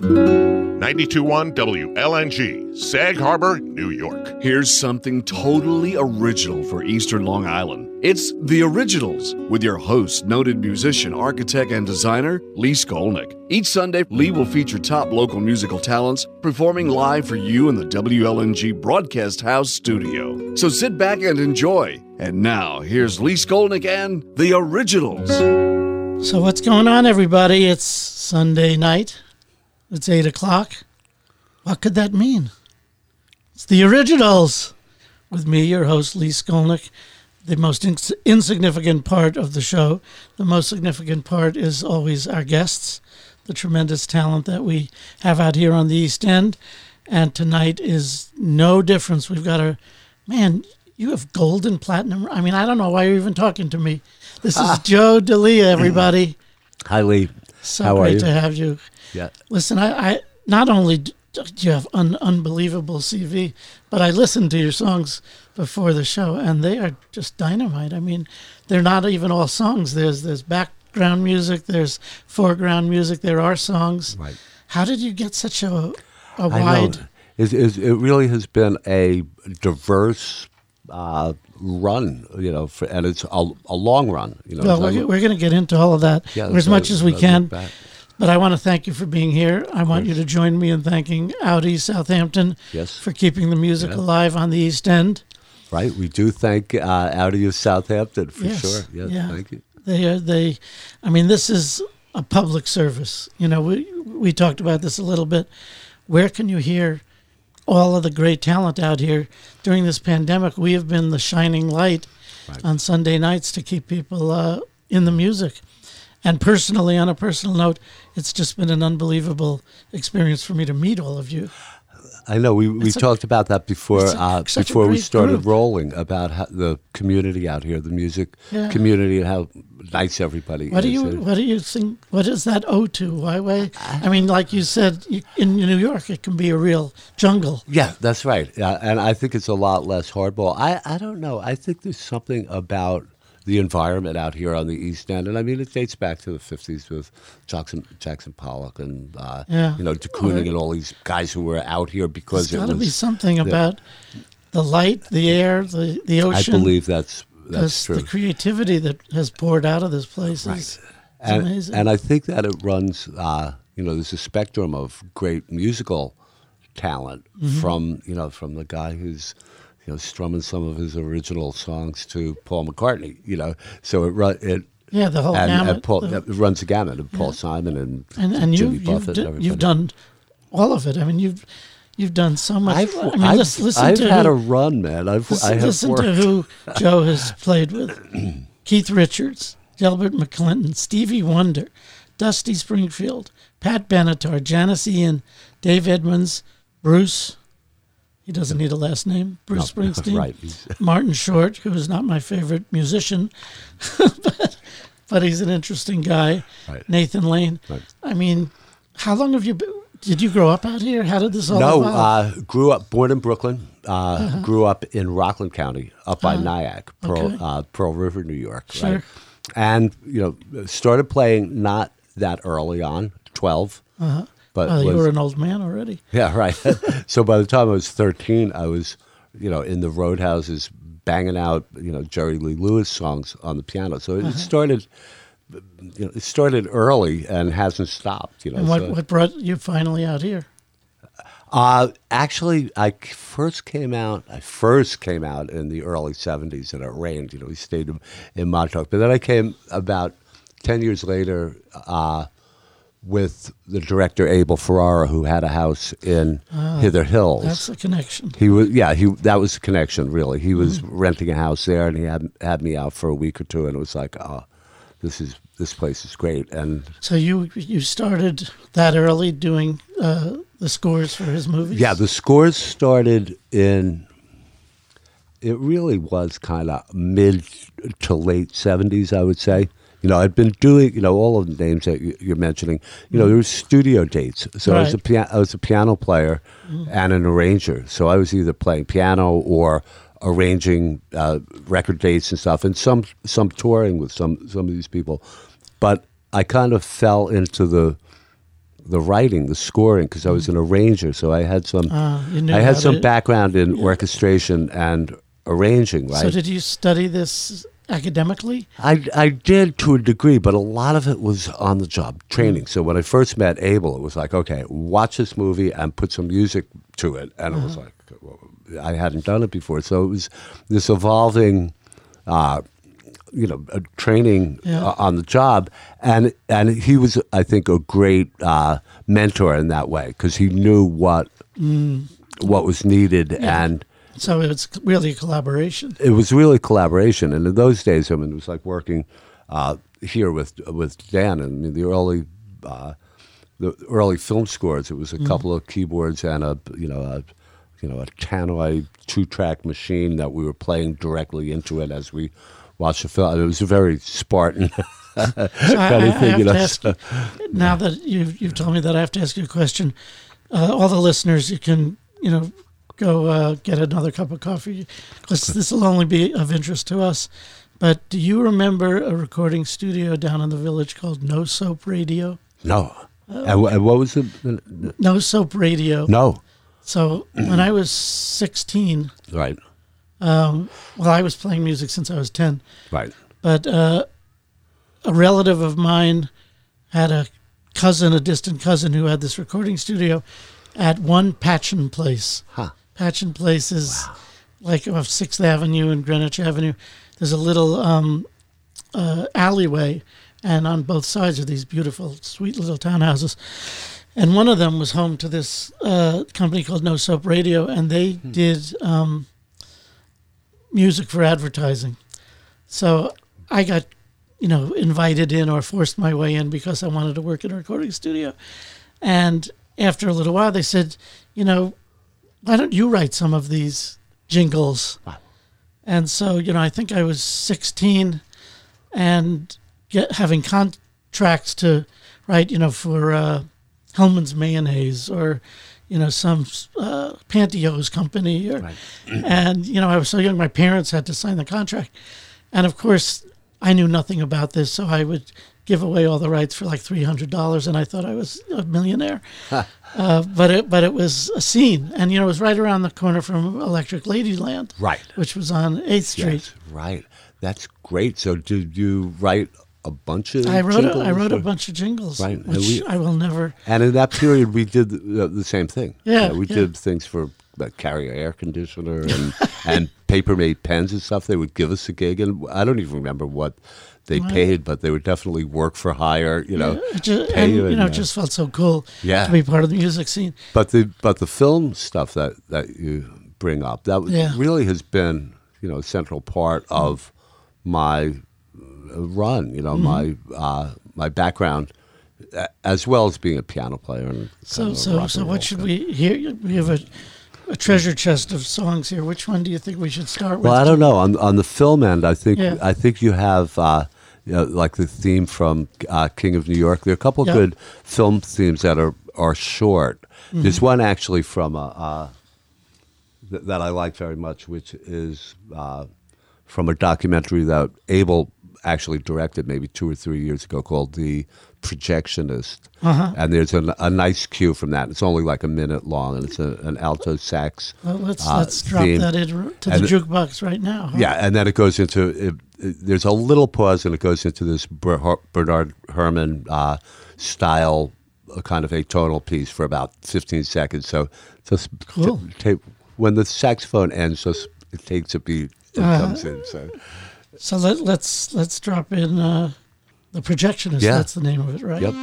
921 WLNG, Sag Harbor, New York. Here's something totally original for Eastern Long Island. It's The Originals with your host, noted musician, architect, and designer, Lee Skolnick. Each Sunday, Lee will feature top local musical talents performing live for you in the WLNG Broadcast House studio. So sit back and enjoy. And now, here's Lee Skolnick and The Originals. So, what's going on, everybody? It's Sunday night. It's 8 o'clock. What could that mean? It's the originals with me, your host, Lee Skolnick. The most ins- insignificant part of the show. The most significant part is always our guests, the tremendous talent that we have out here on the East End. And tonight is no difference. We've got a man, you have gold and platinum. I mean, I don't know why you're even talking to me. This is ah. Joe Delia, everybody. Hi, Lee. So How are great to have you. Yeah. Listen, I, I not only do you have an unbelievable CV, but I listened to your songs before the show, and they are just dynamite. I mean, they're not even all songs. There's there's background music, there's foreground music, there are songs. Right. How did you get such a know. wide? It, it, it really has been a diverse uh, run, you know, for, and it's a, a long run. You know, Well, we're, we're going to get into all of that Yeah, as much as we can. But I want to thank you for being here. I want you to join me in thanking Audi Southampton Yes. for keeping the music Yeah. alive on the East End. right. We do thank uh, Audi of Southampton for Yes, sure. Yes, yeah. thank you. They are they. I mean, this is a public service. You know, we we talked about this a little bit. Where can you hear all of the great talent out here during this pandemic? We have been the shining light Right. on Sunday nights to keep people uh, in the music. And personally, on a personal note, it's just been an unbelievable experience for me to meet all of you. I know we, we talked about that before a- uh, before we started group. rolling about how the community out here, the music Yeah. community, and how nice everybody What do is. you What do you think? What does that owe to? Why? Why? I mean, like you said, in New York, it can be a real jungle. Yeah, that's right. Yeah, and I think it's a lot less hardball. I, I don't know. I think there's something about the environment out here on the East End, and I mean it dates back to the '50s with Jackson Jackson Pollock and uh, Yeah. you know de Kooning and all these guys who were out here because There's it got to was. be something about the light, the air, the the ocean. I believe that's that's true. the creativity that has poured out of this place is, Right. is and, amazing. and I think that it runs, uh, you know, there's a spectrum of great musical talent Mm-hmm. from, you know, from the guy who's, you know, strumming some of his original songs to Paul McCartney, you know. So it run it yeah, the whole and, gamut. and Paul, the- it runs the gamut of Paul Simon and, and and you Jimmy you've, Buffett. d- and you've done all of it. I mean, you've you've done so much. I've, I mean, I've, listen, listen I've to had who, a run, man. I've I have listen worked. to who Joe has played with: Keith Richards, Delbert McClinton, Stevie Wonder, Dusty Springfield, Pat Benatar, Janis Ian, Dave Edmunds, Bruce. He doesn't need a last name. Bruce No, Springsteen. right. Martin Short, who is not my favorite musician, but, but he's an interesting guy. Right. Nathan Lane. Right. I mean, how long have you been? Did you grow up out here? How did this all No, uh, grew up, born in Brooklyn. Uh, Grew up in Rockland County, up by Nyack, Pearl, okay. uh, Pearl River, New York. Sure. Right? And you know, started playing not that early on, 12 But well, you was- were an old man already. yeah, right. so by the time I was thirteen, I was, you know, in the roadhouses banging out, you know, Jerry Lee Lewis songs on the piano. So Uh-huh. it started, you know, it started early and hasn't stopped. You know, And what, so- what brought you finally out here? Uh, actually, I first came out. I first came out in the early '70s, and it rained. You know, we stayed in, in Montauk. But then I came about ten years later uh, with the director Abel Ferrara, who had a house in ah, Hither Hills. That's the connection. he was, yeah, he that was the connection. Really, he was mm-hmm. renting a house there, and he had had me out for a week or two, and it was like, oh, this is this place is great, and So you you started that early doing uh, the scores for his movies. Yeah, the scores started in. It really was kind of mid to late seventies, I would say. You know, I'd been doing, you know, all of the names that you- you're mentioning. You know, there were studio dates. So I was a pia- I was a piano player and an arranger. So I was either playing piano or arranging uh, record dates and stuff, and some some touring with some some of these people. But I kind of fell into the the writing, the scoring, because I was an arranger, so I had some. Uh, I had some to- background in orchestration and arranging, right? So did you study this academically? I, I did to a degree, but a lot of it was on the job training. So when I first met Abel, it was like, okay, watch this movie and put some music to it. And it was Uh-huh. like, well, I hadn't done it before. So it was this evolving, uh, you know, uh, training Yeah. uh, on the job. And, and he was, I think, a great uh, mentor in that way because he knew what, Mm. what was needed. And So it's really a collaboration. it was really collaboration. And in those days, I mean, it was like working uh, here with with Dan. And I mean, the early uh, the early film scores. It was a couple of keyboards and a you know a you know a tannoy two track machine that we were playing directly into it as we watched the film. It was a very Spartan So I, I- of I thing, have you to know. ask you, now that you've you've told me that, I have to ask you a question. Uh, all the listeners, you can you know go uh, get another cup of coffee because this will only be of interest to us. But do you remember a recording studio down in the village called No Soap Radio? No. And, and what was it? No Soap Radio. No. So when I was 16, Right. um, well, I was playing music since I was 10. Right. but uh, a relative of mine had a cousin, a distant cousin, who had this recording studio at one Patchen Place. Huh. Patchen Place is like off Sixth Avenue and Greenwich Avenue. There's a little um, uh, alleyway, and on both sides are these beautiful, sweet little townhouses. And one of them was home to this uh, company called No Soap Radio, and they did um, music for advertising. So I got, you know, invited in or forced my way in because I wanted to work in a recording studio. And after a little while, they said, you know, why don't you write some of these jingles? Wow. And so, you know, I think I was 16 and get, having contracts to write, you know, for uh, Hellmann's Mayonnaise or, you know, some uh, pantyhose company. Or, And, you know, I was so young, my parents had to sign the contract. And of course, I knew nothing about this, so I would give away all the rights for like three hundred dollars, and I thought I was a millionaire. uh, but it but it was a scene, and you know, it was right around the corner from Electric Ladyland, Right. which was on Eighth Street. Yes. Right. That's great. So did you write a bunch of I wrote a, I jingles wrote a bunch of jingles, Right, which we- I will never. And in that period, we did the, the same thing. Yeah, we yeah. did things for like carrier air conditioner and and Paper Mate pens and stuff. They would give us a gig, and I don't even remember what they paid, but they would definitely work for hire. You know, It ju- pay and you you know, it uh, just felt so cool Yeah. to be part of the music scene. But the but the film stuff that that you bring up that Yeah. really has been you know a central part of my uh, run. You know my uh, my background. As well as being a piano player and So so so what should we hear? We have a, a treasure chest of songs here. Which one do you think we should start with? Well, I don't know. On on the film end, I think Yeah. I think you have uh, you know, like the theme from uh, King of New York. There are a couple good film themes that are are short. Mm-hmm. There's one actually from a, uh, th- that I like very much, which is uh, from a documentary that Abel actually directed maybe two or three years ago called The Projectionist. Uh-huh. And there's a, a nice cue from that. It's only like a minute long, and it's a, an alto sax. Well, let's uh, let's drop theme. that in to the And- jukebox right now. huh? Yeah, and then it goes into it, it, there's a little pause, and it goes into this Bernard Herrmann uh, style uh, kind of atonal piece for about 15 seconds. So just t- Cool. ta- when the saxophone ends, just it takes a beat and Uh-huh. comes in. So So let, let's let's drop in uh, the projectionist. Yeah. That's the name of it, right? yep.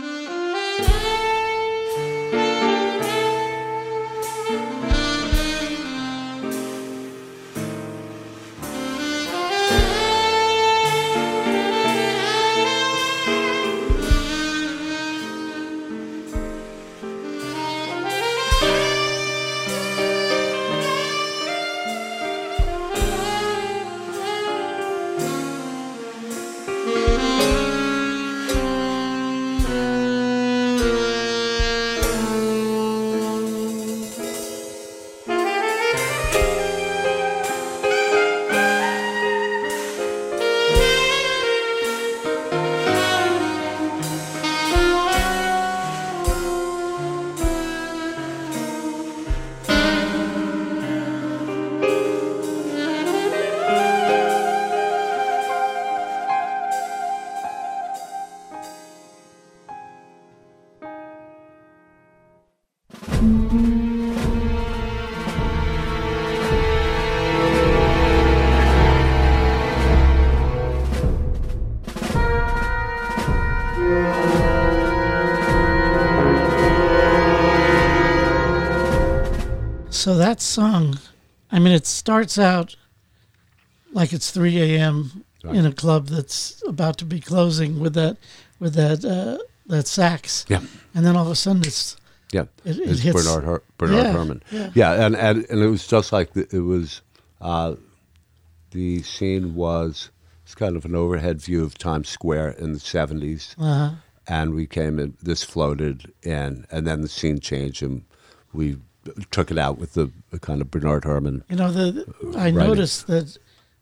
So that song, I mean, it starts out like it's 3 a.m. in a club that's about to be closing with that with that uh, that sax, Yeah. and then all of a sudden it's Yeah, It- it it's hits- Bernard Her- Bernard Yeah, Herrmann. yeah. yeah, and, and and it was just like the, it was. Uh, the scene was it's kind of an overhead view of Times Square in the seventies, uh, and we came in. This floated in, and then the scene changed, and we took it out with the, the kind of Bernard Herrmann. you know the I Writing. noticed that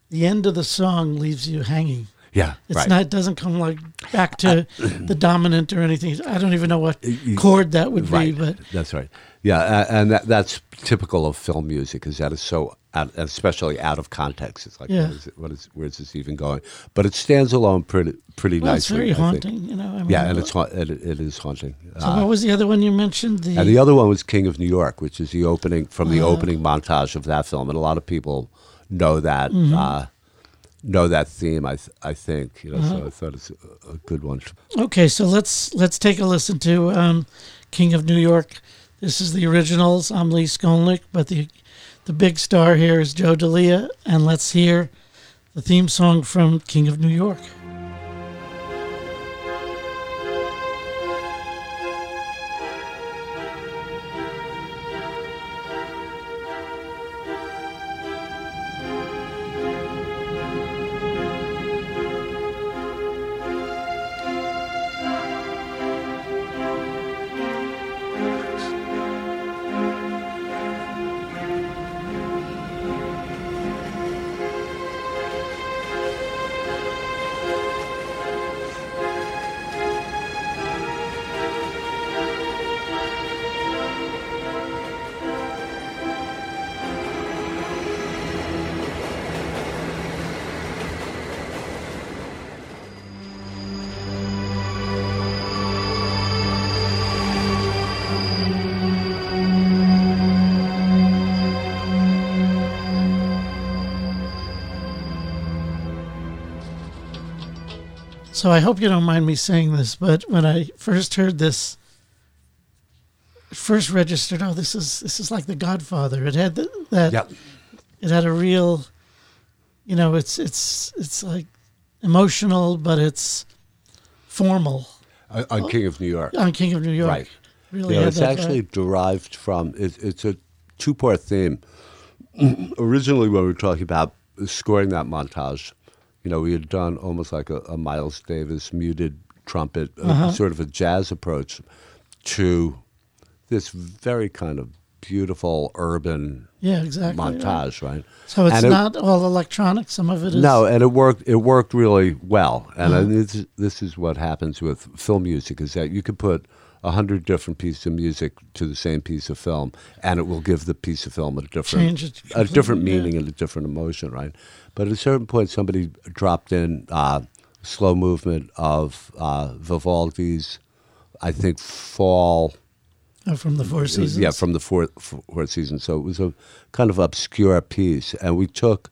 the end of the song leaves you hanging. Yeah, It's right. not. It doesn't come like back to the dominant or anything. I don't even know what uh, chord that would right. be, but that's right. Yeah, and that, that's typical of film music, is that it's so, out, especially out of context. It's like, Yeah. what is it, what is, where's this even going? But it stands alone pretty, pretty well, it's nicely. very I think. haunting. You know. I mean, Yeah, and it's ha- it, it is haunting. So Uh, what was the other one you mentioned? The, and the other one was King of New York, which is the opening from the Uh-huh. opening montage of that film, and a lot of people know that Mm-hmm. uh, know that theme. I th- I think you know, Uh-huh. so I thought it's a, a good one. Okay, so let's let's take a listen to um, King of New York. This is the originals. I'm Lee Skolnick, but the the big star here is Joe Delia, and let's hear the theme song from King of New York. So I hope you don't mind me saying this, but when I first heard this, first registered, oh, this is this is like The Godfather. It had the, that. It had a real, you know, it's it's it's like emotional, but it's formal uh, on on King of New York. on King of New York. Right. Really You know, it's actually vibe. derived from it, it's a two part theme. Originally, when we were talking about scoring that montage, you know, we had done almost like a, a Miles Davis muted trumpet, Uh-huh. sort of a jazz approach to this very kind of beautiful urban yeah, exactly. right. montage, right? So it's it- not all electronic. Some of it is no, and it worked. It worked really well. And Uh-huh. I this, is- this is what happens with film music: is that you could put a hundred different pieces of music to the same piece of film, and it will give the piece of film a different, a different completely, yeah. meaning and a different emotion, right? But at a certain point, somebody dropped in uh, slow movement of uh, Vivaldi's, I think, Fall. uh, from the Four Seasons. Yeah, from the Four, fourth season. So it was a kind of obscure piece. And we took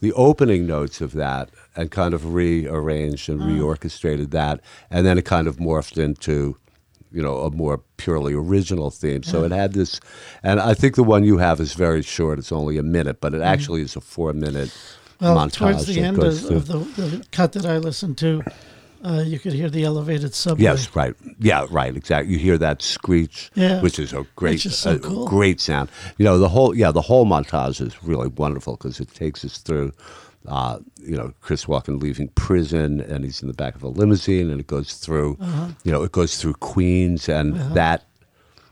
the opening notes of that and kind of rearranged and reorchestrated that. And then it kind of morphed into, you know, a more purely original theme. So it had this, and I think the one you have is very short. It's only a minute, but it actually is a four minute well, montage. towards the end of, of the, the cut that I listened to, uh, you could hear the elevated subway. Yes, right. Yeah, right. Exactly. You hear that screech, Yeah. which is a great, is so a cool. great sound. You know, the whole yeah, the whole montage is really wonderful because it takes us through. Uh, you know, Chris Walken leaving prison, and he's in the back of a limousine, and it goes through. Uh-huh. You know, it goes through Queens, and that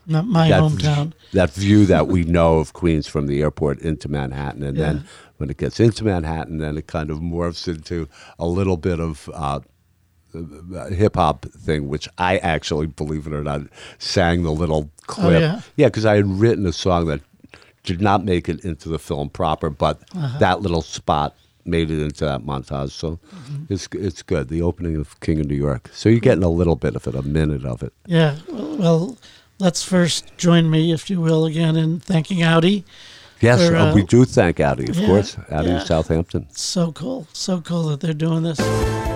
Not my that hometown. that view that we know of Queens from the airport into Manhattan, and Yeah. then when it gets into Manhattan, then it kind of morphs into a little bit of uh, hip hop thing, which I actually, believe it or not, sang the little clip. Oh, yeah? yeah, because I had written a song that did not make it into the film proper, but Uh-huh. that little spot made it into that montage. So Mm-hmm. it's it's good. The opening of King of New York. So you're getting a little bit of it, a minute of it. Yeah. Well, well, let's first join me, if you will, again in thanking Audi. Yes, For, uh, we do thank Audi, of yeah, course. Audi yeah. Southampton. So cool, so cool that they're doing this.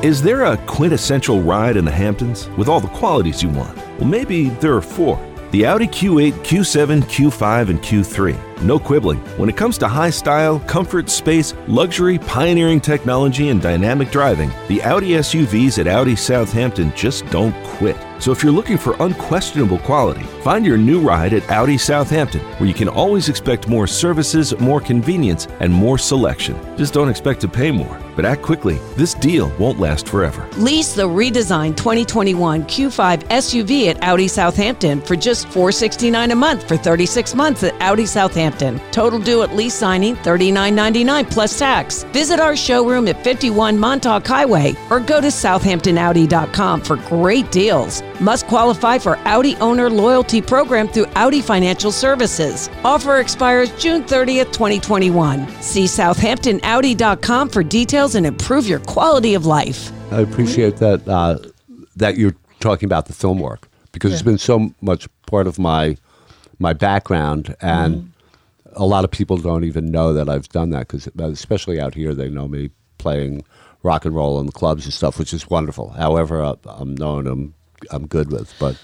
Is there a quintessential ride in the Hamptons with all the qualities you want? Well, maybe there are four the Audi Q8, Q7, Q5, and Q3. No quibbling. When it comes to high style, comfort, space, luxury, pioneering technology, and dynamic driving, the Audi SUVs at Audi Southampton just don't quit. So if you're looking for unquestionable quality, find your new ride at Audi Southampton, where you can always expect more services, more convenience, and more selection. Just don't expect to pay more. But act quickly. This deal won't last forever. Lease the redesigned 2021 Q5 SUV at Audi Southampton for just 469 a month for 36 months at Audi Southampton. Total due at lease signing $39.99 plus tax. Visit our showroom at 51 Montauk Highway or go to southamptonaudi.com for great deals. Must qualify for Audi Owner Loyalty Program through Audi Financial Services. Offer expires June 30th, 2021. See southamptonaudi.com for details and improve your quality of life. I appreciate that uh, that you're talking about the film work because it's been so much part of my my background, and a lot of people don't even know that I've done that because, especially out here, they know me playing rock and roll in the clubs and stuff, which is wonderful. However, uh, I'm known I'm I'm good with, but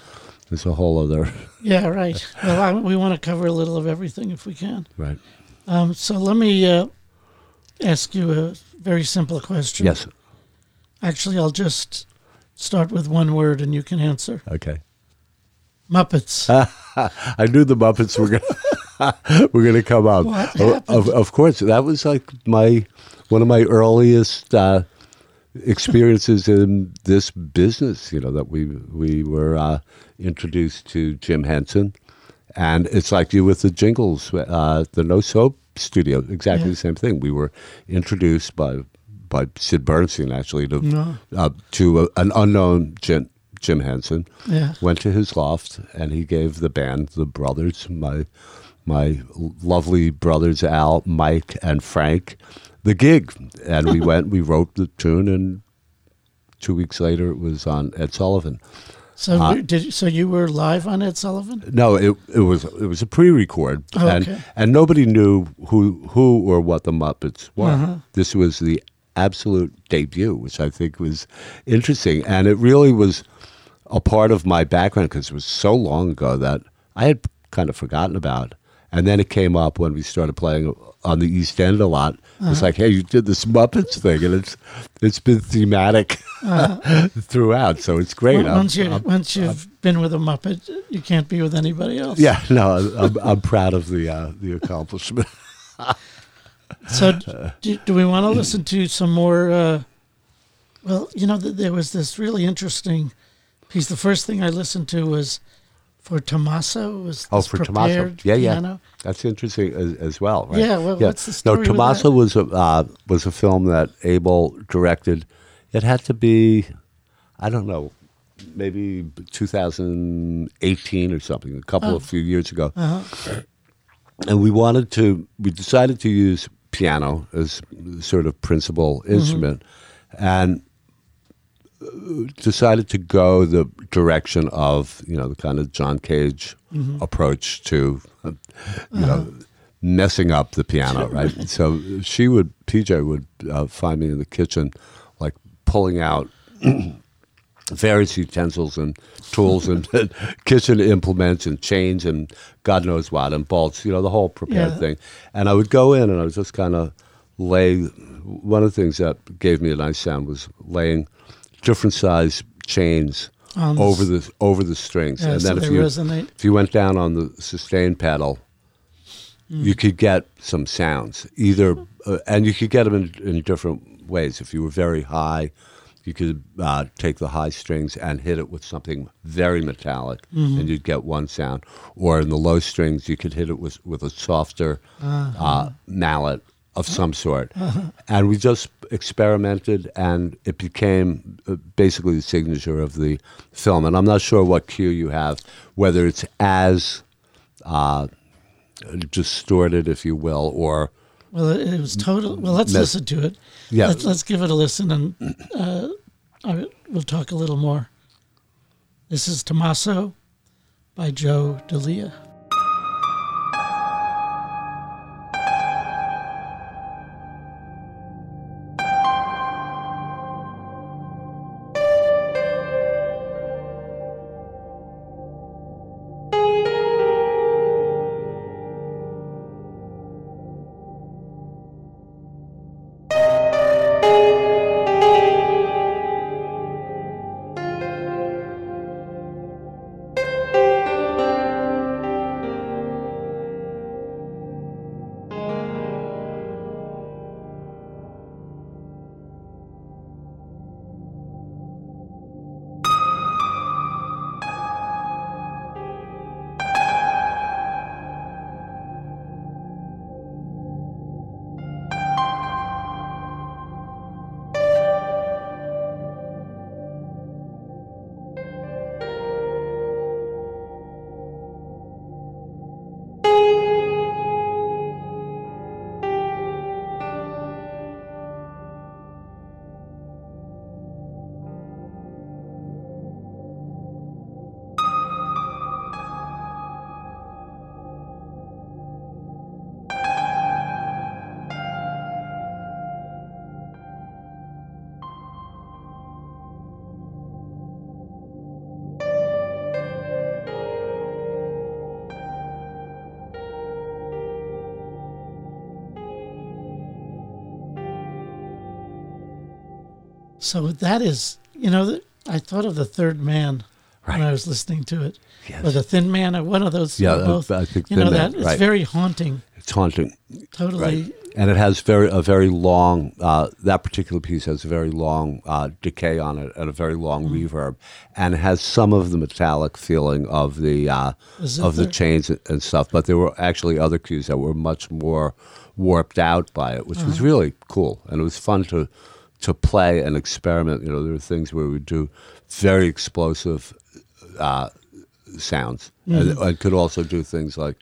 it's a whole other Yeah, right. Well, I, we want to cover a little of everything if we can. right. Um, so let me uh, ask you a very simple question. Yes. Actually, I'll just start with one word and you can answer. Okay. Muppets. I knew the Muppets were gonna were gonna come up. What Of- Of, of course, that was like my one of my earliest uh, experiences in this business. You know that we we were uh, introduced to Jim Henson, and it's like you with the jingles, uh, the No Soap Studio. Exactly Yeah. the same thing. We were introduced by by Sid Bernstein actually to No. uh, to a, an unknown Jim, Jim Henson Yeah. went to his loft and he gave the band the brothers my my lovely brothers Al Mike and Frank the gig and we went we wrote the tune and two weeks later it was on Ed Sullivan So Uh, you- did so you were live on Ed Sullivan? no it it was it was a pre-record Oh, and okay. and nobody knew who who or what the Muppets were Uh-huh. this was the absolute debut which I think was interesting and it really was a part of my background because it was so long ago that I had kind of forgotten about. And then it came up when we started playing on the East End a lot. Uh-huh. It's like, hey, you did this Muppets thing, and it's it's been thematic throughout. So it's great. Well, I'm- once you I'm- once you've been with a Muppet, you can't be with anybody else. yeah, no, I'm, I'm proud of the uh, the accomplishment. So do, do we want to listen to some more? Uh, well, you know, th- there was this really interesting piece. The first thing I listened to was for Tommaso. Was Oh, for Tommaso, yeah, yeah, piano. that's interesting as, as well, right? Yeah, well, what's the story No, Tommaso was a uh, was a film that Abel directed. It had to be, I don't know, maybe 2018 or something, a couple Oh. of few years ago. Uh-huh. And we wanted to, we decided to use piano as sort of principal Mm-hmm. instrument, and uh, decided to go the direction of you know the kind of John Cage Mm-hmm. approach to uh, you know Uh-huh. messing up the piano, right? so she would PJ would uh, find me in the kitchen, like pulling out various utensils and tools and kitchen implements and chains and God knows what and bolts, you know, the whole prepared Yeah. thing. And I would go in and I would just kind of lay. One of the things that gave me a nice sound was laying different size chains the over the over the strings, Yeah, and so then if they you resonate. if you went down on the sustain pedal, Mm. you could get some sounds either, uh, and you could get them in, in different ways. If you were very high, you could uh, take the high strings and hit it with something very metallic, Mm-hmm. and you'd get one sound. Or in the low strings, you could hit it with with a softer Uh-huh. uh, mallet of some sort. And we just experimented, and it became uh, basically the signature of the film. And I'm not sure what cue you have, whether it's as uh, distorted, if you will, or Well, it, was total. Well, let's Mes- listen to it. Yeah. Let's, let's give it a listen, and uh, I, we'll talk a little more. This is Tommaso by Joe Delia. So that is, you know, I thought of the Third Man when I was listening to it, Yes. or the Thin Man, or one of those. Yeah, both. I think you know Man, that it's right. very haunting. It's haunting. Totally. Right. And it has very a very long. Uh, that particular piece has a very long uh, decay on it and a very long Mm. reverb, and it has some of the metallic feeling of the uh, of the chains and- and stuff. But there were actually other cues that were much more warped out by it, which Uh-huh. was really cool, and it was fun to to play and experiment. You know, there were things where we do very explosive uh, sounds, and Mm-hmm. I could also do things like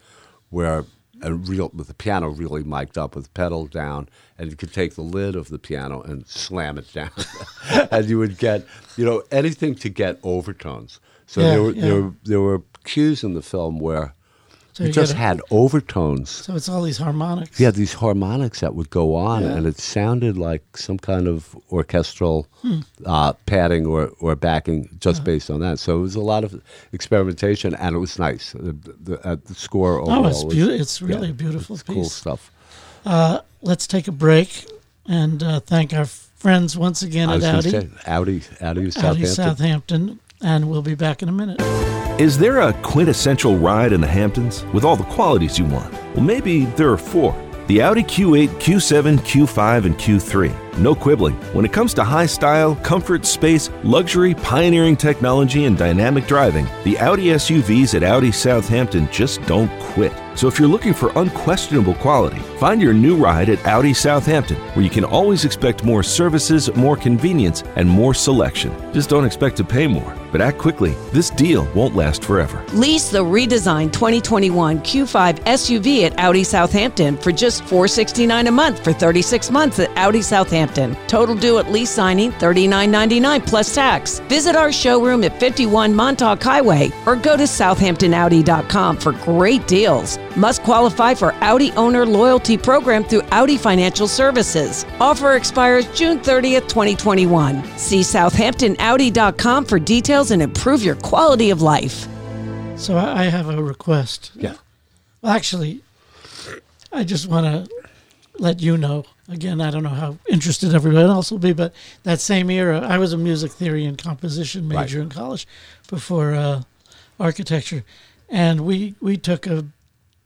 where a real with the piano really mic'd up with the pedal down, and you could take the lid of the piano and slam it down, and you would get you know anything to get overtones. So Yeah, there were yeah. there were, there were cues in the film where So you just had overtones. So it's all these harmonics. Had these harmonics that would go on, Yeah. and it sounded like some kind of orchestral Hmm. uh, padding or, or backing Uh-huh. just based on that. So it was a lot of experimentation, and it was nice. The, the, uh, the score overall Oh, it's was- beau- it's really yeah, a beautiful it's piece. cool stuff. Let's take a break and uh, thank our friends once again at Audi, say, Audi, Audi, Audi Southampton. Southampton, and we'll be back in a minute. Is there a quintessential ride in the Hamptons with all the qualities you want? Well, maybe there are four. The Audi Q8, Q7, Q5, and Q3. No quibbling. When it comes to high style, comfort, space, luxury, pioneering technology, and dynamic driving, the Audi SUVs at Audi Southampton just don't quit. So if you're looking for unquestionable quality, find your new ride at Audi Southampton, where you can always expect more services, more convenience, and more selection. Just don't expect to pay more. But act quickly. This deal won't last forever. Lease the redesigned 2021 Q5 SUV at Audi Southampton for just 469 a month for 36 months at Audi Southampton. Total due at lease signing $39.99 plus tax. Visit our showroom at 51 Montauk Highway or go to southamptonaudi.com for great deals. Must qualify for Audi Owner Loyalty Program through Audi Financial Services. Offer expires June 30th, 2021. See southamptonaudi.com for details and improve your quality of life. So I I have a request. Yeah. Well, actually, I just want to let you know. Again, I don't know how interested everyone else will be, but that same era, I was a music theory and composition major in college before uh, architecture, and we we took a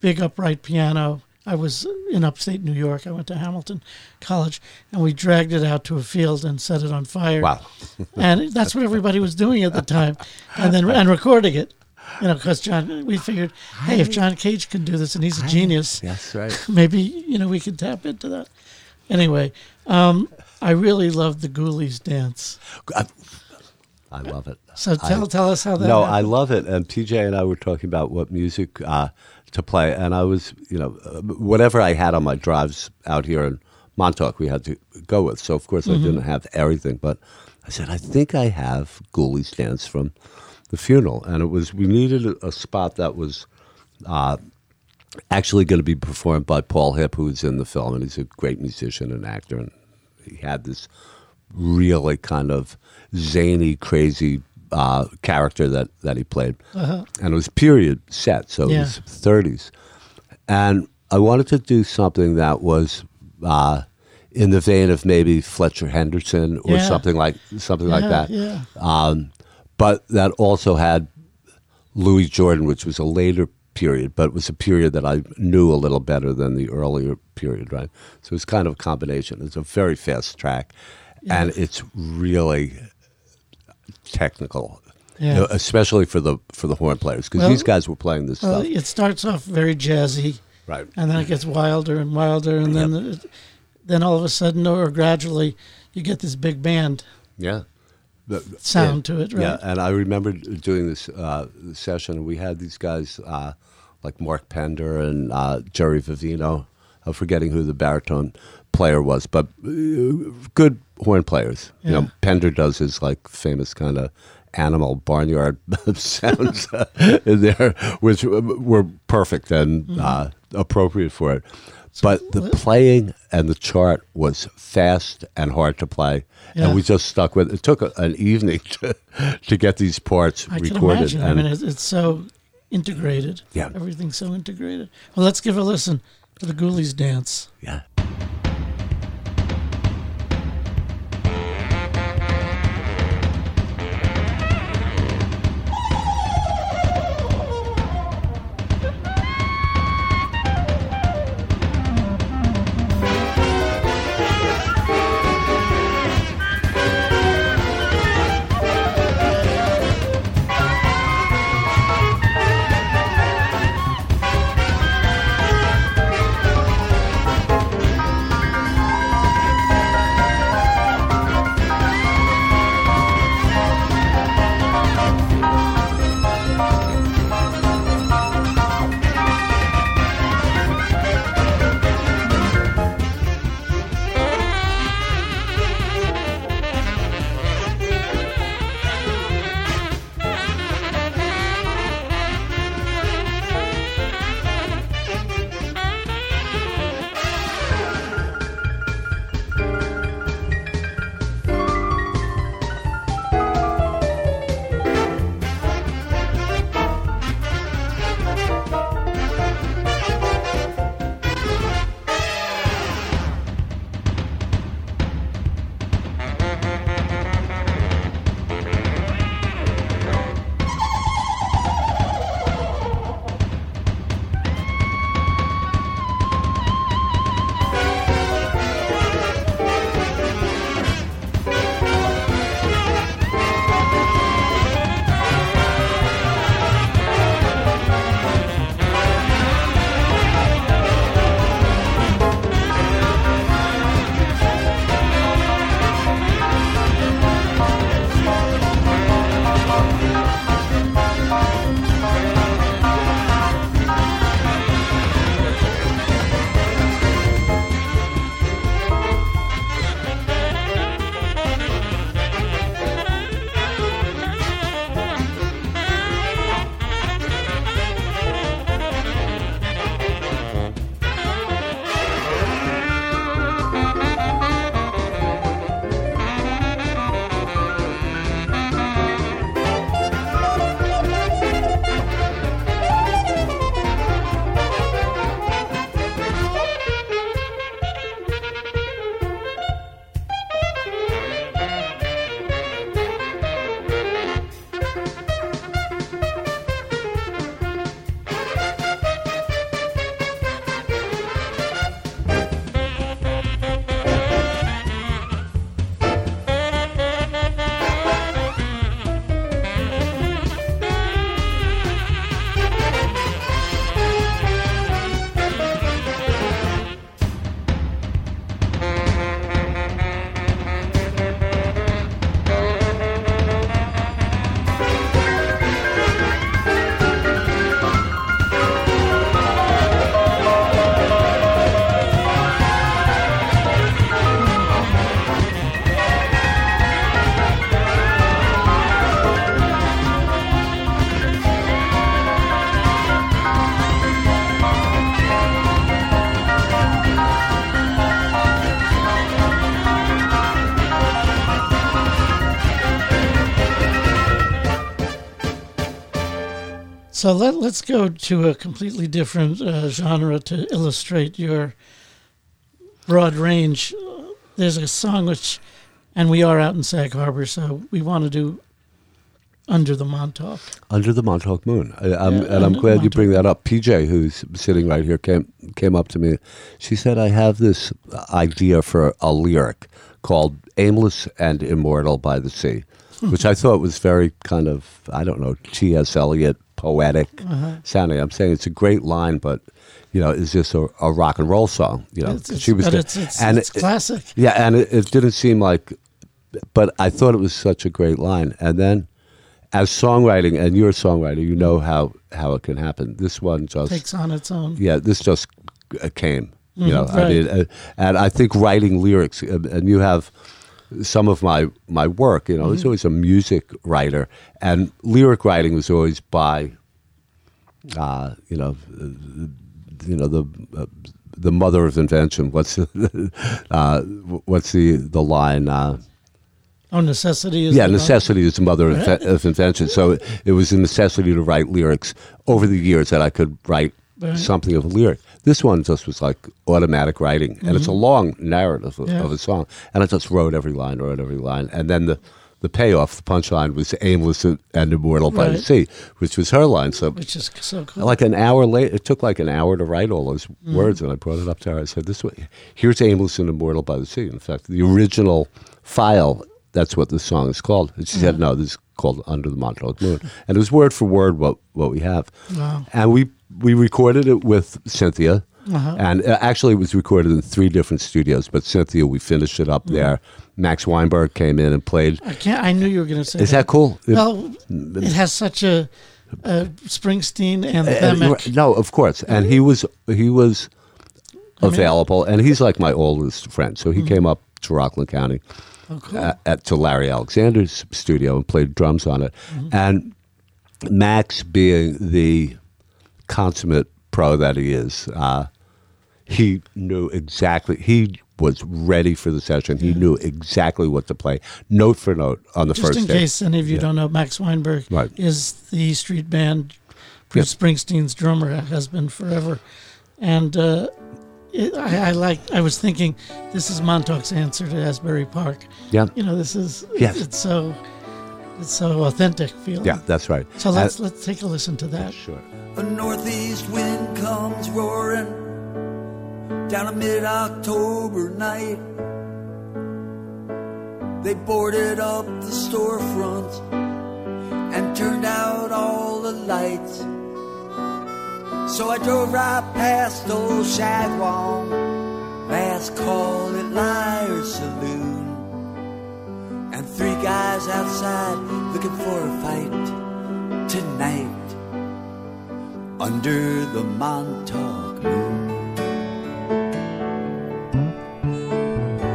big upright piano. I was in upstate New York. I went to Hamilton College, and we dragged it out to a field and set it on fire. Wow. and that's what everybody was doing at the time, and then and recording it. You know, because John, we figured, hey, if John Cage can do this and he's a genius, That's right. maybe you know we could tap into that. Anyway, um, I really loved the Ghoulies dance. I love it. So tell tell us how that. No, happened. I love it. And TJ and I were talking about what music uh, to play, and I was, you know, uh, whatever I had on my drives out here in Montauk, we had to go with. So of course Mm-hmm. I didn't have everything, but I said I think I have Ghoulies Dance from the funeral, and it was we needed a, a spot that was. Uh, actually, going to be performed by Paul Hipp, who's in the film, and he's a great musician and actor, and he had this really kind of zany, crazy uh, character that, that he played. And it was period set, so Yeah. it was 30s. And I wanted to do something that was uh, in the vein of maybe Fletcher Henderson or Yeah. something like something like that. yeah. Um, but that also had Louis Jordan, which was a later period, but it was a period that I knew a little better than the earlier period, right? So it's kind of a combination. It's a very fast track, and it's really technical, you know, especially for the for the horn players because Well- these guys were playing this Well, stuff, it starts off very jazzy, right? and then it gets wilder and wilder, and then it, then all of a sudden, or gradually, you get this big band Yeah. The- sound to it, right? Yeah, and I remember doing this uh, session, and we had these guys uh, like Mark Pender and uh, Jerry Vivino. I'm forgetting who the baritone player was, but uh, good horn players. You Yeah. know, Pender does his like famous kind of animal barnyard sounds in there, which were perfect and Mm-hmm. uh, appropriate for it. But the playing and the chart was fast and hard to play, Yeah. and we just stuck with. It took a, an evening to, to get these parts I can recorded. imagine. I mean, it's, it's so integrated. Yeah. everything's so integrated. Well, let's give a listen to the Ghoulies dance. yeah, So let, let's go to a completely different uh, genre to illustrate your broad range. There's a song which, and we are out in Sag Harbor, so we want to do Under the Montauk. Under the Montauk Moon, I, I'm, Yeah, and I'm glad you bring that up. PJ, who's sitting right here, came came up to me. She said, "I have this idea for a lyric called Aimless and Immortal by the Sea," which I thought was very kind of I don't know T.S. Eliot poetic Uh-huh. sounding. I'm saying it's a great line, but you know, it's just a, a rock and roll song. You know, It's, she was it's, it's, and it's it- classic. yeah, and it, it didn't seem like, but I thought it was such a great line. And then, as songwriting, and you're a songwriter, you know how how it can happen. This one just, Takes on its own. yeah, this just came. You know, Mhm, I right. mean, uh, and I think writing lyrics, uh, and you have some of my my work. You know, I Mm-hmm. was always a music writer, and lyric writing was always by, uh, you know, uh, you know the. Uh, the mother of invention. What's uh, what's the the line? Uh, Oh, necessity is yeah, necessity is the mother of, inve- of invention. So it was a necessity to write lyrics over the years that I could write Right. something of a lyric. This one just was like automatic writing, and it's a long narrative of, Mm-hmm. Yeah. of a song. And I just wrote every line, wrote every line, and then the the payoff, the punchline was "aimless and, immortal by the sea," which was her line. So Which is so cool. like an hour later, it took like an hour to write all those Mm-hmm. words, and I brought it up to her. I said, "This way, here's aimless and immortal by the sea." In fact, the original file, that's what the song is called. And she said, Mm-hmm. "No, this is called Under the Montauk Moon," and it was word for word what what we have. Wow. And we we recorded it with Cynthia. Uh-huh. And uh, actually, it was recorded in three different studios. But Cynthia, we finished it Mm-hmm. up there. Max Weinberg came in and played. I can't. I knew you were going to say. Is that cool? It- Well, it has such a, a Springsteen and Uh, no, of course, and he was he was available, and he's like my oldest friend. So he came up to Rockland County Oh, cool. at, at to Larry Alexander's studio and played drums on it. And Max, being the consummate pro that he is, uh, he knew exactly. He was ready for the session. He knew exactly what to play, note for note, on the Just first in day. case any of you don't know, Max Weinberg Right. is the street band Bruce Springsteen's drummer, has been forever. And uh, it, I, I like. I was thinking, this is Montauk's answer to Asbury Park. Yeah, You know, this is. Yes. It's so. It's so authentic feeling. yeah, that's right. So let's uh, let's take a listen to that. sure. A northeast wind comes roaring down a mid October night. They boarded up the storefronts and turned out all the lights. So I drove right past old Shagwong, last call at Liars' Saloon. And three guys outside looking for a fight tonight under the Montauk moon.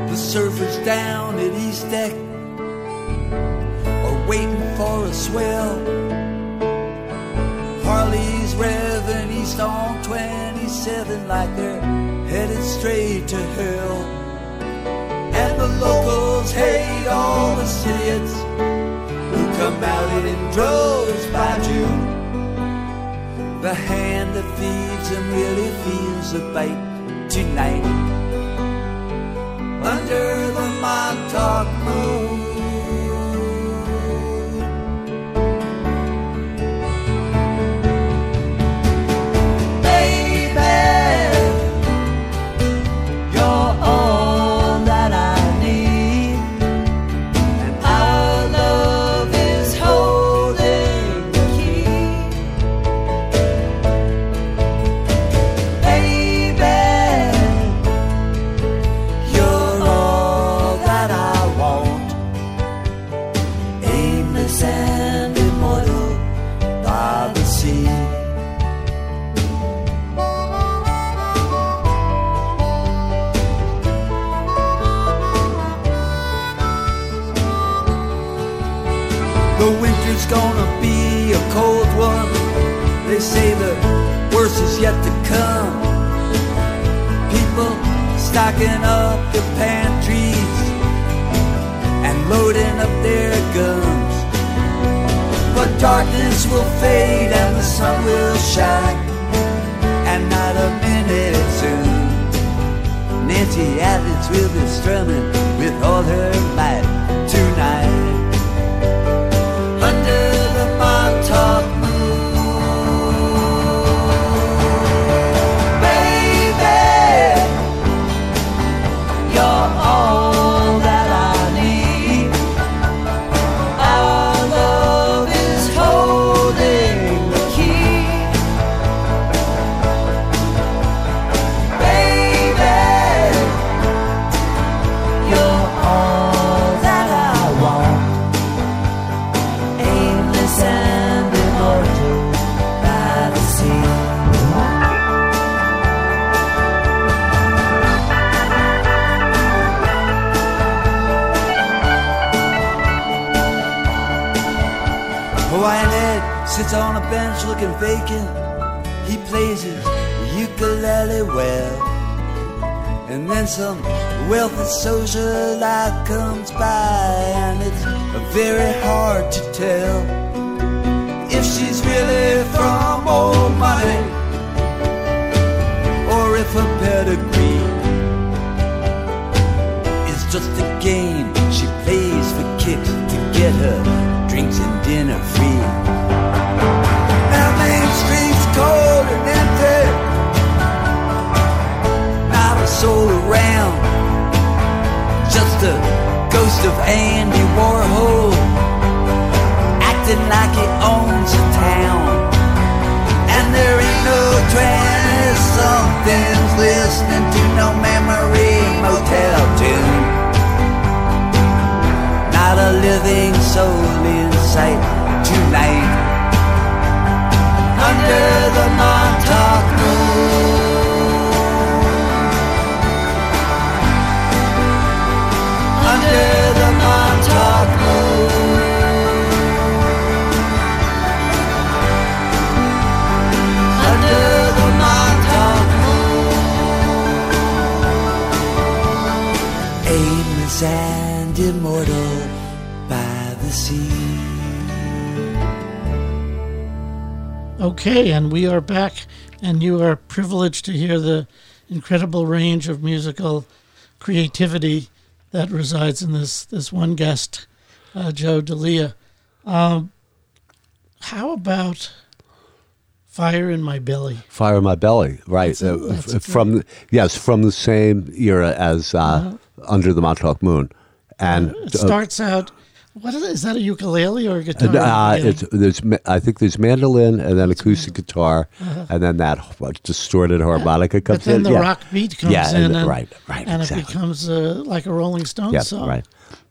The surfers down at East Deck are waiting for a swell. Harley's revving east on 27 like they're headed straight to hell. Locals hate all the idiots who come out in droves by June. The hand that feeds them really feels a bite tonight. Under the Montauk moon. Yet to come. People stocking up their pantries and loading up their guns. But darkness will fade and the sun will shine, and not a minute soon. Nancy Atlas will be strumming with all her might tonight. Very hard to tell if she's really from old money or if her pedigree is just a game she plays for kicks to get her drinks and dinner free. Now Main Street's cold and empty, not a soul around, just a ghost of Andy sight tonight. Under the Montauk moon. Okay, and we are back, and you are privileged to hear the incredible range of musical creativity that resides in this this one guest, uh, Joe Delia. Um, how about "Fire in My Belly"? Fire in My Belly, right? Uh, from yes, from the same era as uh, Uh-huh. Under the Montauk Moon, and It starts out. What is, it? is that? A ukulele or a guitar? Uh, at the beginning? it's there's I think there's mandolin and then acoustic guitar and then that distorted harmonica Uh-huh. but then in. the yeah. rock beat comes yeah, in, and- and, right, right, and exactly. it becomes uh, like a Rolling Stones yeah, song. right.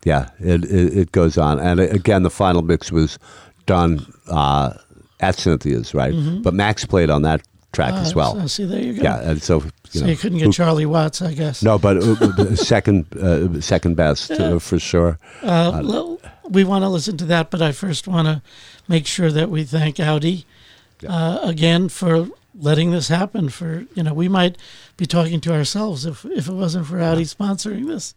Yeah, it, it it goes on, and again, the final mix was done uh, at Cynthia's, right? But Max played on that track Uh, as well. so- see, there you go. Yeah, and so you so know, you couldn't get who- Charlie Watts, I guess. No, but uh, uh, second uh, second best uh, for sure. Uh, well, we want to listen to that, but I first want to make sure that we thank Audi uh, again for letting this happen. For you know, we might be talking to ourselves if if it wasn't for Audi sponsoring this.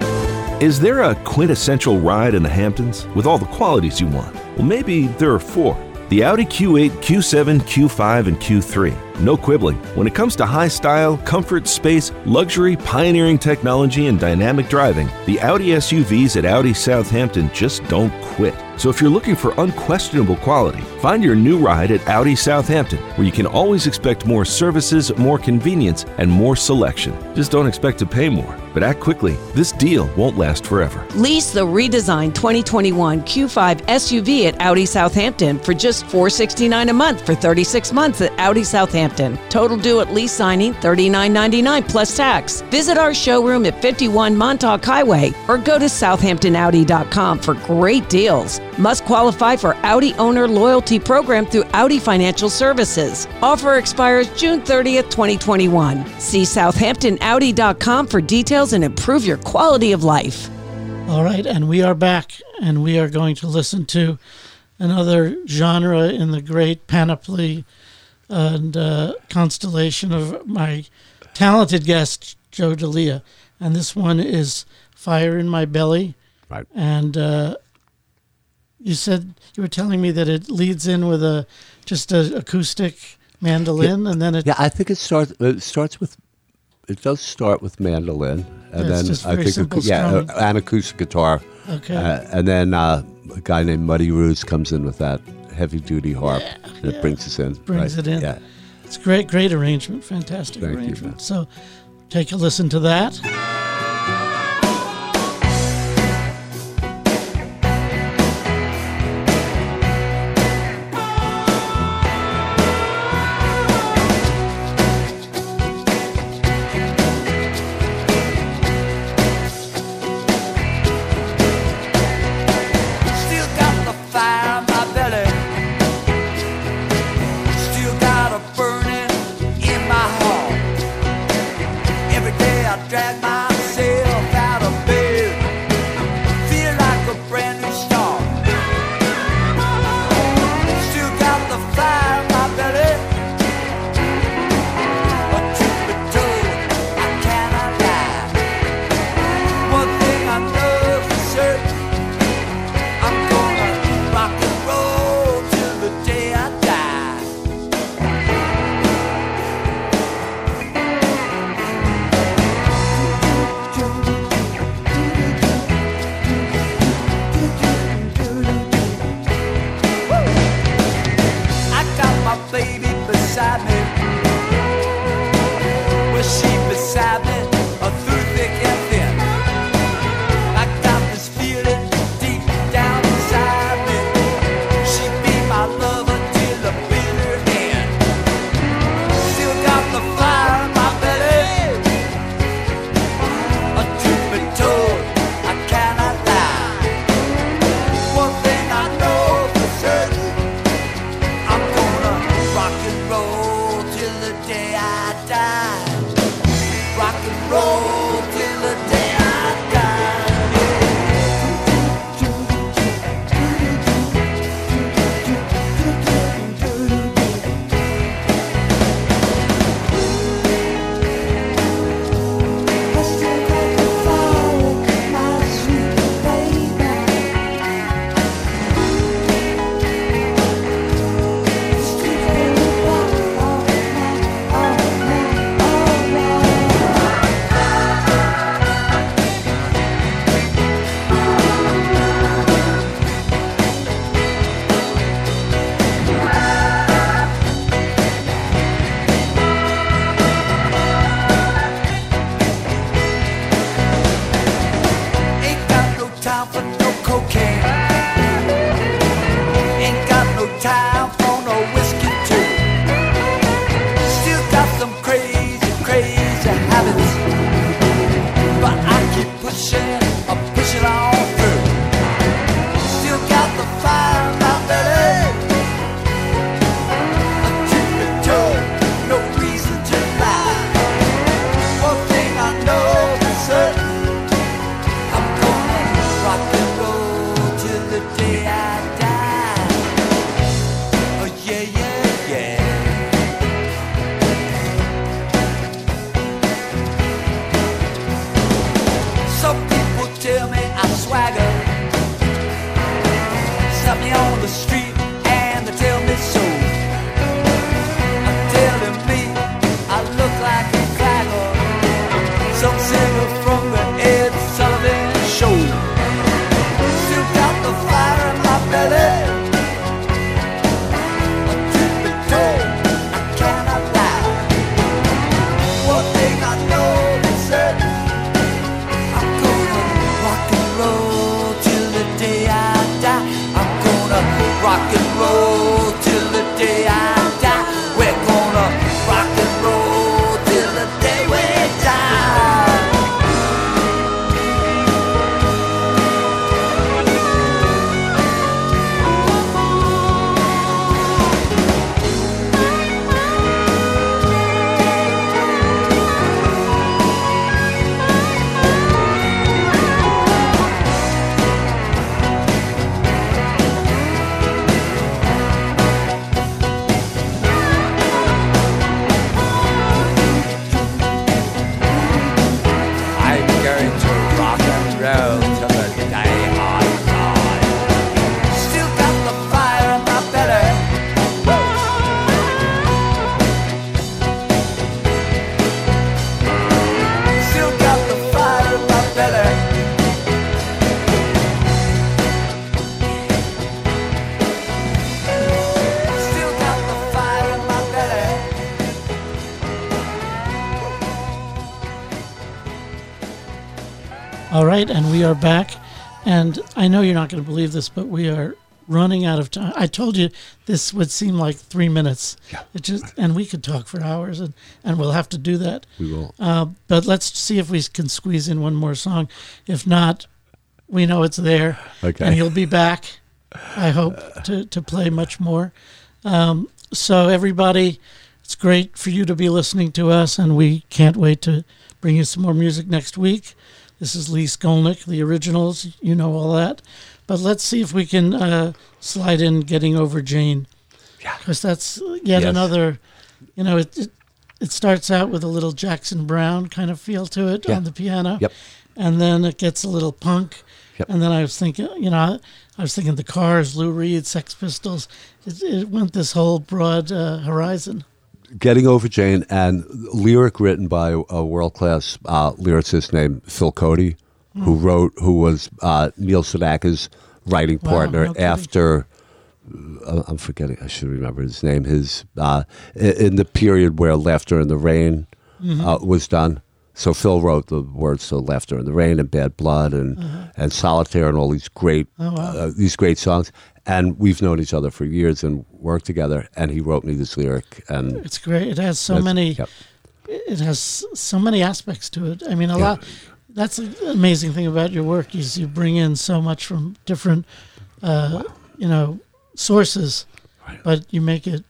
Is there a quintessential ride in the Hamptons with all the qualities you want? Well, maybe there are four. The Audi Q8, Q7, Q5, and Q3. No quibbling. When it comes to high style, comfort, space, luxury, pioneering technology, and dynamic driving, the Audi SUVs at Audi Southampton just don't quit. So if you're looking for unquestionable quality, find your new ride at Audi Southampton, where you can always expect more services, more convenience, and more selection. Just don't expect to pay more. But act quickly. This deal won't last forever. Lease the redesigned 2021 Q5 SUV at Audi Southampton for just 469 a month for 36 months at Audi Southampton. Total due at lease signing $39.99 plus tax. Visit our showroom at 51 Montauk Highway or go to southamptonaudi.com for great deals. Must qualify for Audi Owner Loyalty Program through Audi Financial Services. Offer expires June 30th, 2021. See southamptonaudi.com for details and improve your quality of life. All right, and we are back, and we are going to listen to another genre in the great panoply and uh, constellation of my talented guest, Joe Delia. And this one is Fire in My Belly. Right. And uh, you said you were telling me that it leads in with a just an acoustic mandolin, and then it Yeah, I think it starts. It starts with. It does start with mandolin, and Yeah, then I think simple yeah, uh, an acoustic guitar. Okay. Uh, and then uh, a guy named Muddy Ruse comes in with that heavy duty harp that brings us in. brings right? it in. Yeah. It's great, great arrangement, fantastic Thank you, arrangement. man. so, take a listen to that. I drag myself right, and we are back. And I know you're not going to believe this, but we are running out of time. I told you this would seem like three minutes. Yeah. It just and we could talk for hours, and and we'll have to do that. We will. Uh, but let's see if we can squeeze in one more song. If not, we know it's there, Okay. and you'll be back. I hope to to play much more. Um, so everybody, it's great for you to be listening to us, and we can't wait to bring you some more music next week. This is Lee Skolnick, the originals. You know all that. But let's see if we can uh, slide in "Getting Over Jane," because that's yet Yes. another. You know, it, it it starts out with a little Jackson Browne kind of feel to it Yeah. on the piano, Yep. and then it gets a little punk. Yep. And then I was thinking, you know, I was thinking the Cars, Lou Reed, Sex Pistols. It, it went this whole broad uh, horizon. Getting Over Jane and lyric written by a world class uh, lyricist named Phil Cody, who Hmm. wrote, who was uh, Neil Sedaka's writing Wow, partner no after. Uh, I'm forgetting. I should remember his name. His uh, in the period where Laughter in the Rain Mm-hmm. uh, was done. So Phil wrote the words to Laughter in the Rain and Bad Blood and and Solitaire and all these great Uh-huh. Oh, wow. uh, these great songs. And we've known each other for years and worked together. And he wrote me this lyric. And It's great. It has so many. yep. It has so many aspects to it. I mean, a Yeah. lot. That's the amazing thing about your work is you bring in so much from different, uh, you know, sources, but you make it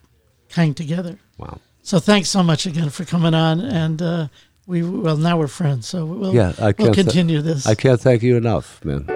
hang together. wow. So thanks so much again for coming on, and uh, we well now we're friends, so we'll Yeah, I we'll can't th- continue this. I can't thank you enough, man.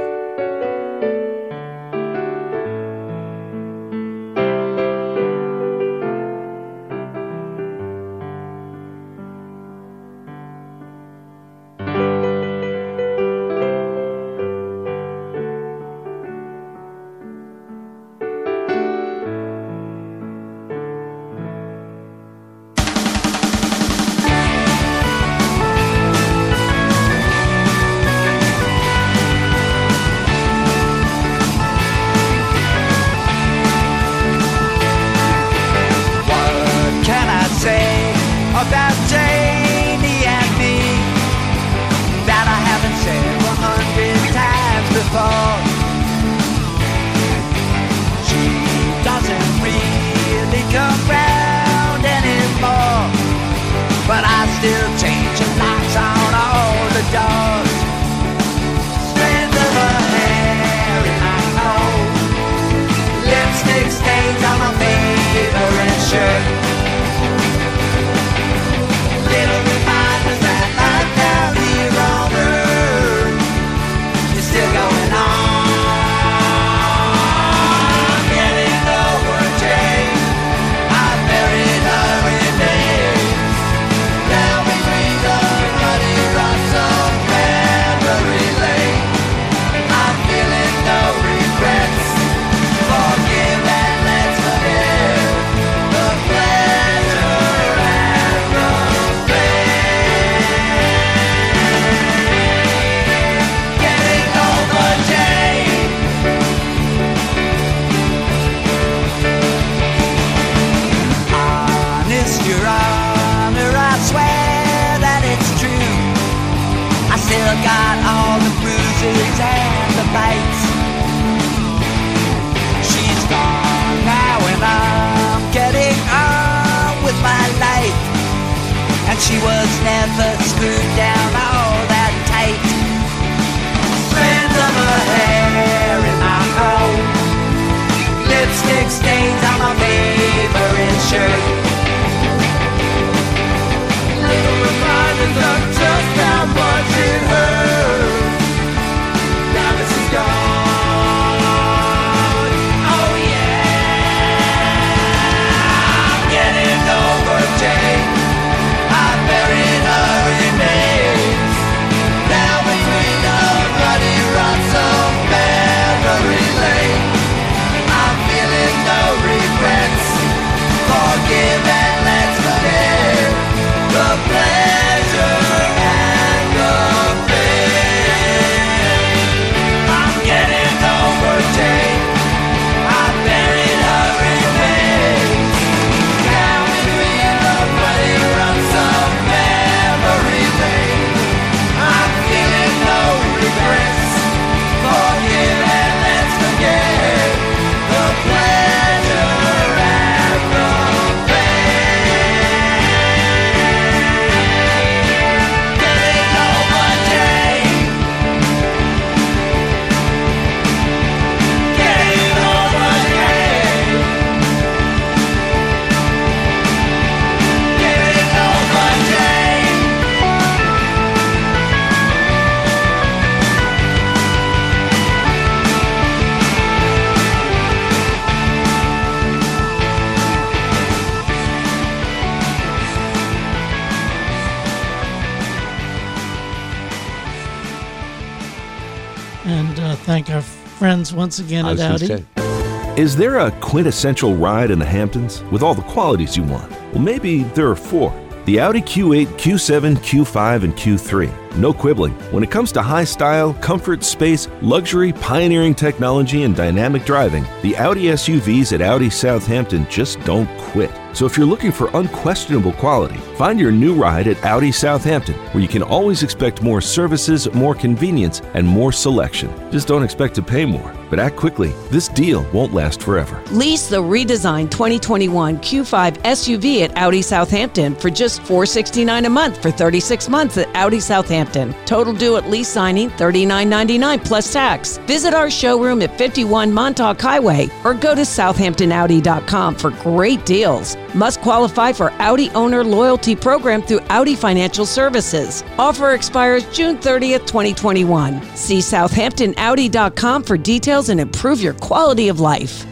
Once again at Audi. say, Is there a quintessential ride in the Hamptons with all the qualities you want? Well, maybe there are four. The Audi Q8, Q7, Q5, and Q3. No quibbling. When it comes to high style, comfort, space, luxury, pioneering technology, and dynamic driving, the Audi SUVs at Audi Southampton just don't quit. So if you're looking for unquestionable quality, find your new ride at Audi Southampton, where you can always expect more services, more convenience, and more selection. Just don't expect to pay more. But act quickly. This deal won't last forever. Lease the redesigned 2021 Q5 SUV at Audi Southampton for just 469 a month for 36 months at Audi Southampton. Total due at lease signing $39.99 plus tax. Visit our showroom at 51 Montauk Highway or go to southamptonaudi.com for great deals. Must qualify for Audi Owner Loyalty Program through Audi Financial Services. Offer expires June 30th, 2021. See southamptonaudi.com for details and improve your quality of life.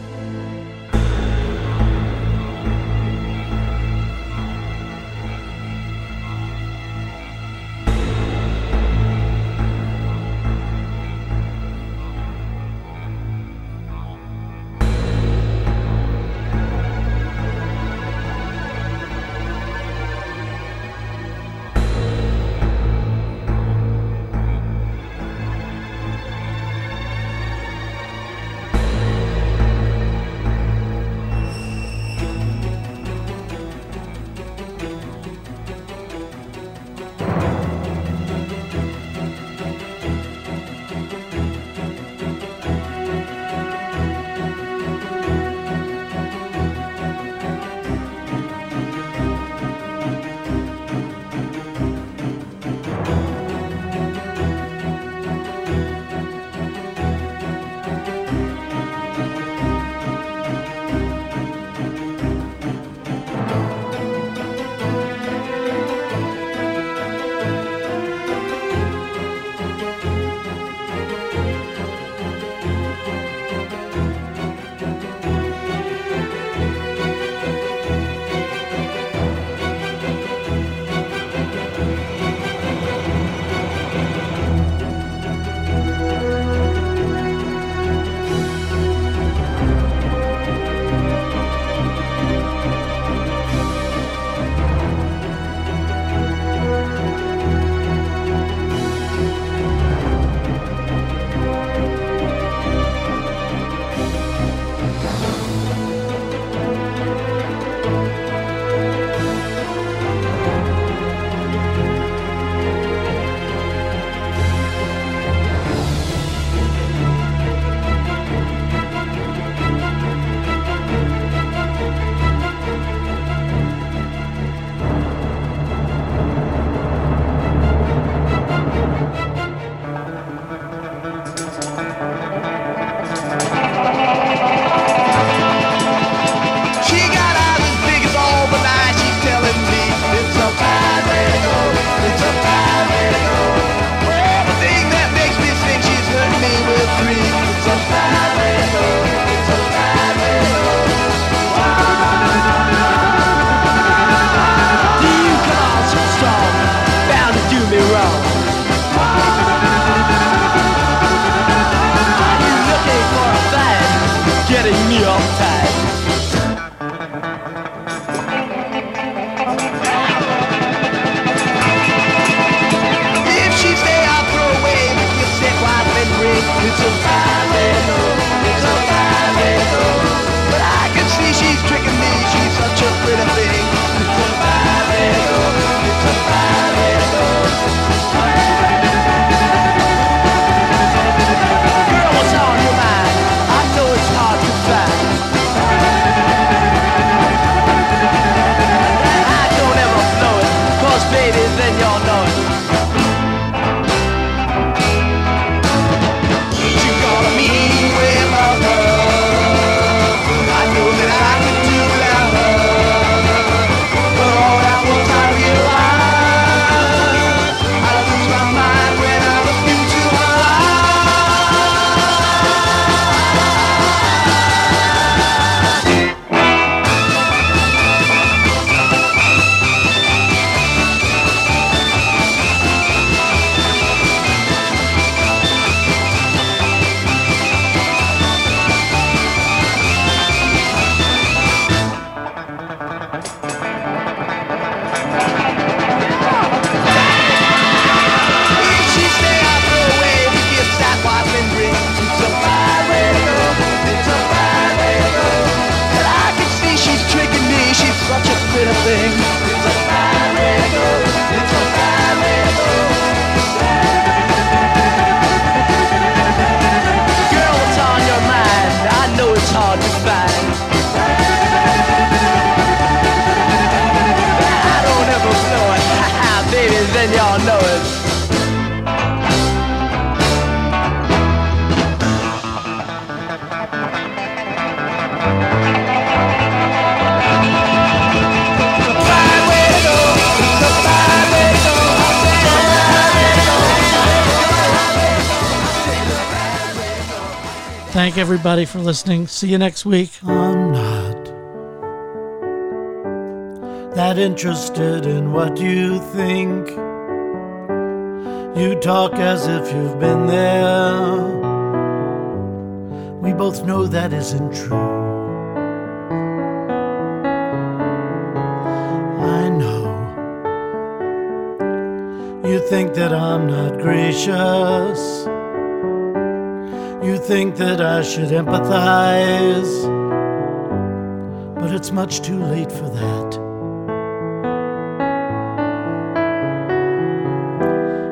Everybody for listening. See you next week. I'm not that interested in what you think. You talk as if you've been there. We both know that isn't true. I know. You think that I'm not gracious. Think that I should empathize, but it's much too late for that.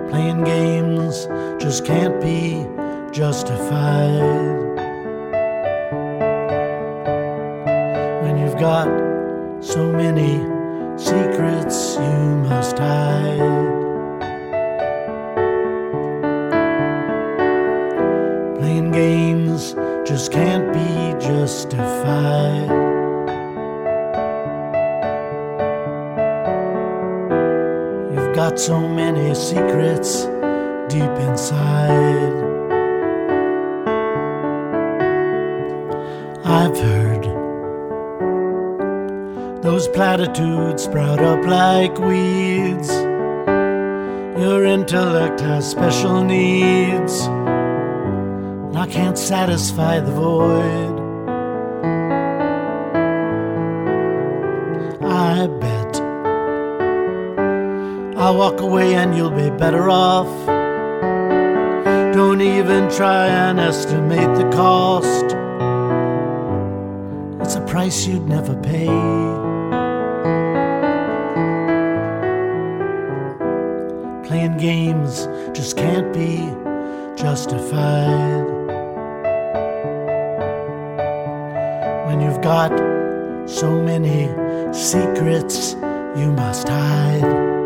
Playing games just can't be justified. When you've got so many secrets you must hide. Justified. You've got so many secrets deep inside. I've heard those platitudes sprout up like weeds. Your intellect has special needs. and I can't satisfy the void. Walk away and you'll be better off. Don't even try and estimate the cost. It's a price you'd never pay. Playing games just can't be justified. When you've got so many secrets you must hide.